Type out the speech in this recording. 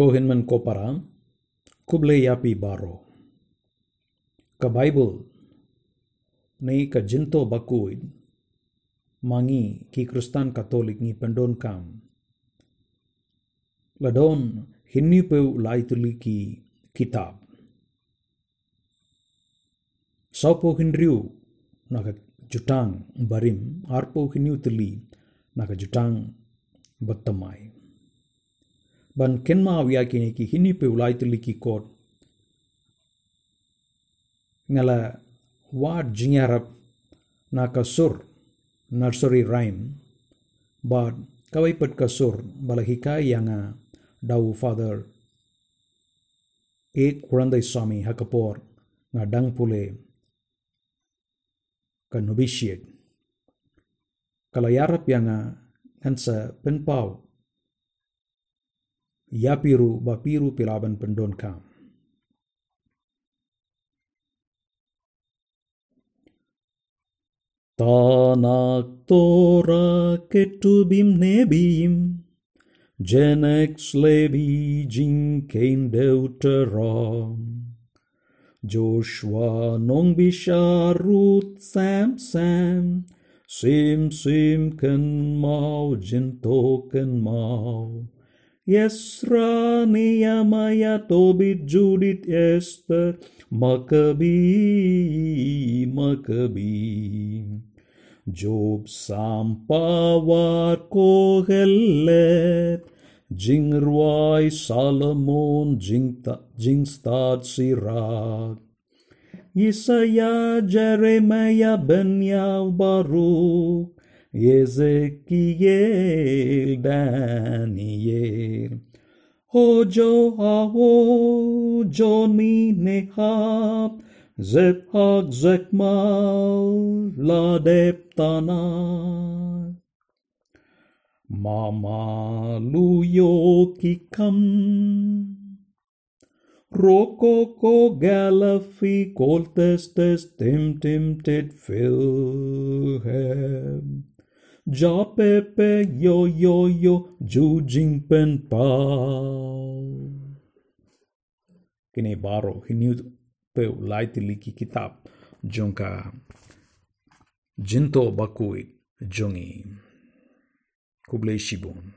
Kohinman Kopara, Yapi Baro. Ka Bible ni ka jinto bakuid mangi ki Kristen Katolik ni pendon kam. Ladon hinni peu laituli ki kitab. Saupo hinriu naka jutang barim arpo hinniu tuli naka jutang battamai. Ban kenma awia kini ki hinni peu laituli ki kot. Ngala wad jingarap naka sur nursery rhyme but kawai pat kasur bala hikai yang dau father. Ek kurandai swami hakapor nga dang pule ka novitiate kala yarap yang ngansa penpau yapiru bapiru pilaban pendon kam Tanak Torah ketubim nebim, Genex levi jinkein deuteron. Joshua nong bisharut sam sam, sim sim ken mau jinto ken mau. Yesra Nehemiah Tobit Judith Esther Maccabi Maccabi Job Sampawar Kohelet Jingrwai Salomon Jingstad Sirach Isaiah Jeremiah Benyal Baruch Ezekiel Daniel. Hojo Hawo Joni Nehab Zephag Zekmal Ladeptana Mama Luyo Kikam Rokoko Galafi Coltestes Tim Tim Tit Philhem Ja Pepe Yo Yo Yo Ju Jingpen Pao. Kini baru ini pe ulai tiliki kitab jongka jinto bakui jongi kublai shibun.